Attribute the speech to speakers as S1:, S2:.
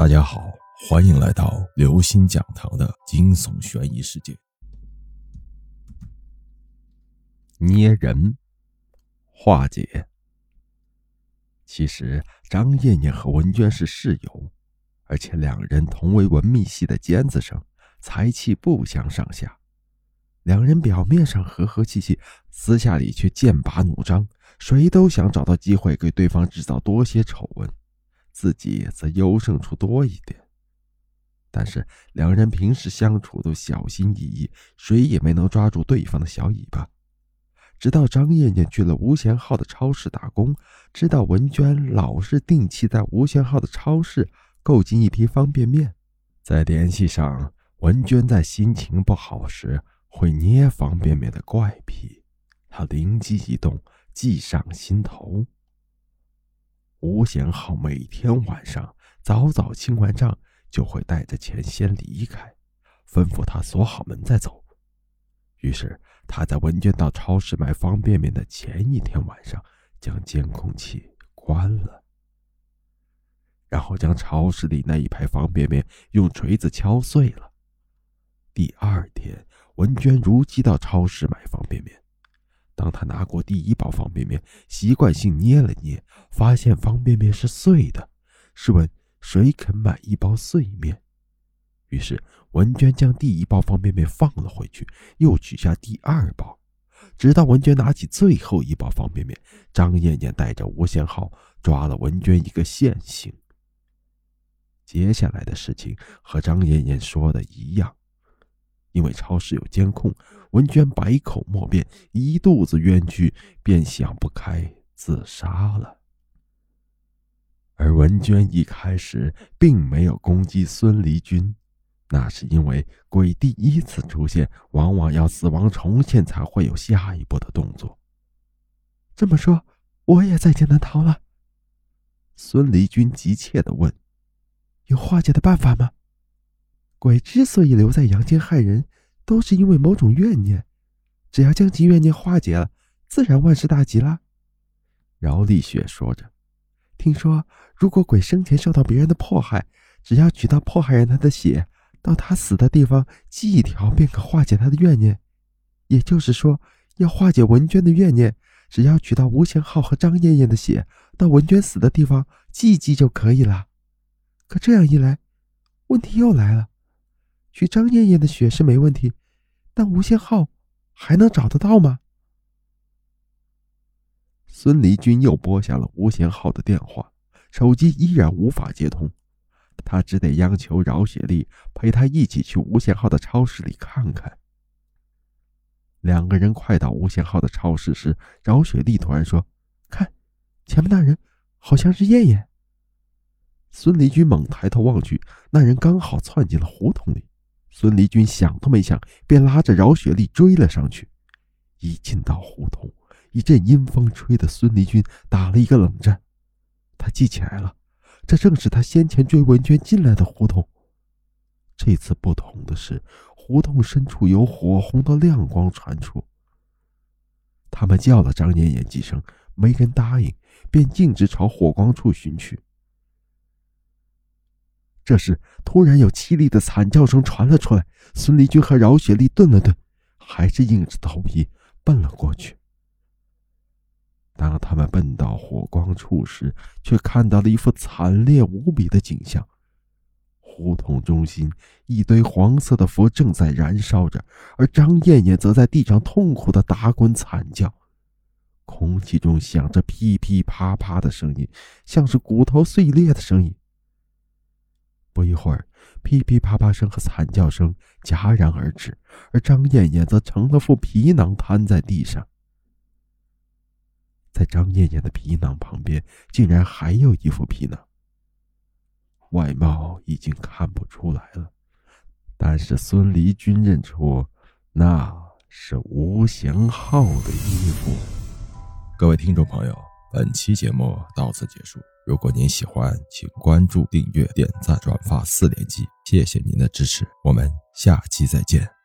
S1: 大家好，欢迎来到刘星讲堂的惊悚悬疑世界。捏人化解。其实张艳艳和文娟是室友，而且两人同为文秘系的尖子生，才气不相上下。两人表面上和和气气，私下里却剑拔弩张，谁都想找到机会给对方制造多些丑闻。自己则优胜出多一点，但是两人平时相处都小心翼翼，谁也没能抓住对方的小尾巴。直到张艳艳去了吴贤浩的超市打工，知道文娟老是定期在吴贤浩的超市购进一批方便面，再联系上文娟在心情不好时会捏方便面的怪癖，他灵机一动，计上心头。吴贤浩每天晚上早早清完账，就会带着钱先离开，吩咐他锁好门再走。于是他在文娟到超市买方便面的前一天晚上，将监控器关了，然后将超市里那一排方便面用锤子敲碎了。第二天，文娟如期到超市买方便面。当他拿过第一包方便面，习惯性捏了捏，发现方便面是碎的。试问谁肯买一包碎面？于是文娟将第一包方便面放了回去，又取下第二包，直到文娟拿起最后一包方便面，张艳艳带着吴宪浩抓了文娟一个现行。接下来的事情和张艳艳说的一样。因为超市有监控，文娟百口莫辩，一肚子冤屈，便想不开自杀了。而文娟一开始并没有攻击孙离军，那是因为鬼第一次出现，往往要死亡重现才会有下一步的动作。
S2: 这么说，我也在劫难逃了？
S1: 孙离军急切的问：“
S2: 有化解的办法吗？”鬼之所以留在阳间害人，都是因为某种怨念。只要将其怨念化解了，自然万事大吉啦。
S1: 饶丽雪说着：“
S2: 听说，如果鬼生前受到别人的迫害，只要取到迫害人他的血，到他死的地方祭一条，便可化解他的怨念。也就是说，要化解文娟的怨念，只要取到吴贤浩和张艳艳的血，到文娟死的地方祭祭就可以了。可这样一来，问题又来了。”取张艳艳的血是没问题，但吴先浩还能找得到吗？
S1: 孙离军又拨响了吴贤浩的电话，手机依然无法接通，他只得央求饶雪丽陪他一起去吴贤浩的超市里看看。两个人快到吴贤浩的超市时，饶雪丽突然说：“
S2: 看，前面那人好像是艳艳。”
S1: 孙离军猛抬头望去，那人刚好窜进了胡同里。孙离军想都没想，便拉着饶雪丽追了上去。一进到胡同，一阵阴风吹得孙离军打了一个冷战。他记起来了，这正是他先前追文娟进来的胡同。这次不同的是，胡同深处有火红的亮光传出。他们叫了张艳艳几声，没人答应，便径直朝火光处寻去。这时，突然有凄厉的惨叫声传了出来。孙立军和饶雪丽顿了顿，还是硬着头皮奔了过去。当他们奔到火光处时，却看到了一幅惨烈无比的景象：胡同中心一堆黄色的佛正在燃烧着，而张艳艳则在地上痛苦的打滚惨叫。空气中响着噼噼啪啪的声音，像是骨头碎裂的声音。一会儿，噼噼啪啪声和惨叫声戛然而止，而张艳艳则成了副皮囊瘫在地上。在张艳艳的皮囊旁边，竟然还有一副皮囊。外貌已经看不出来了，但是孙离军认出那是吴贤浩的衣服。各位听众朋友，本期节目到此结束。如果您喜欢，请关注、订阅、点赞、转发四连击，谢谢您的支持，我们下期再见。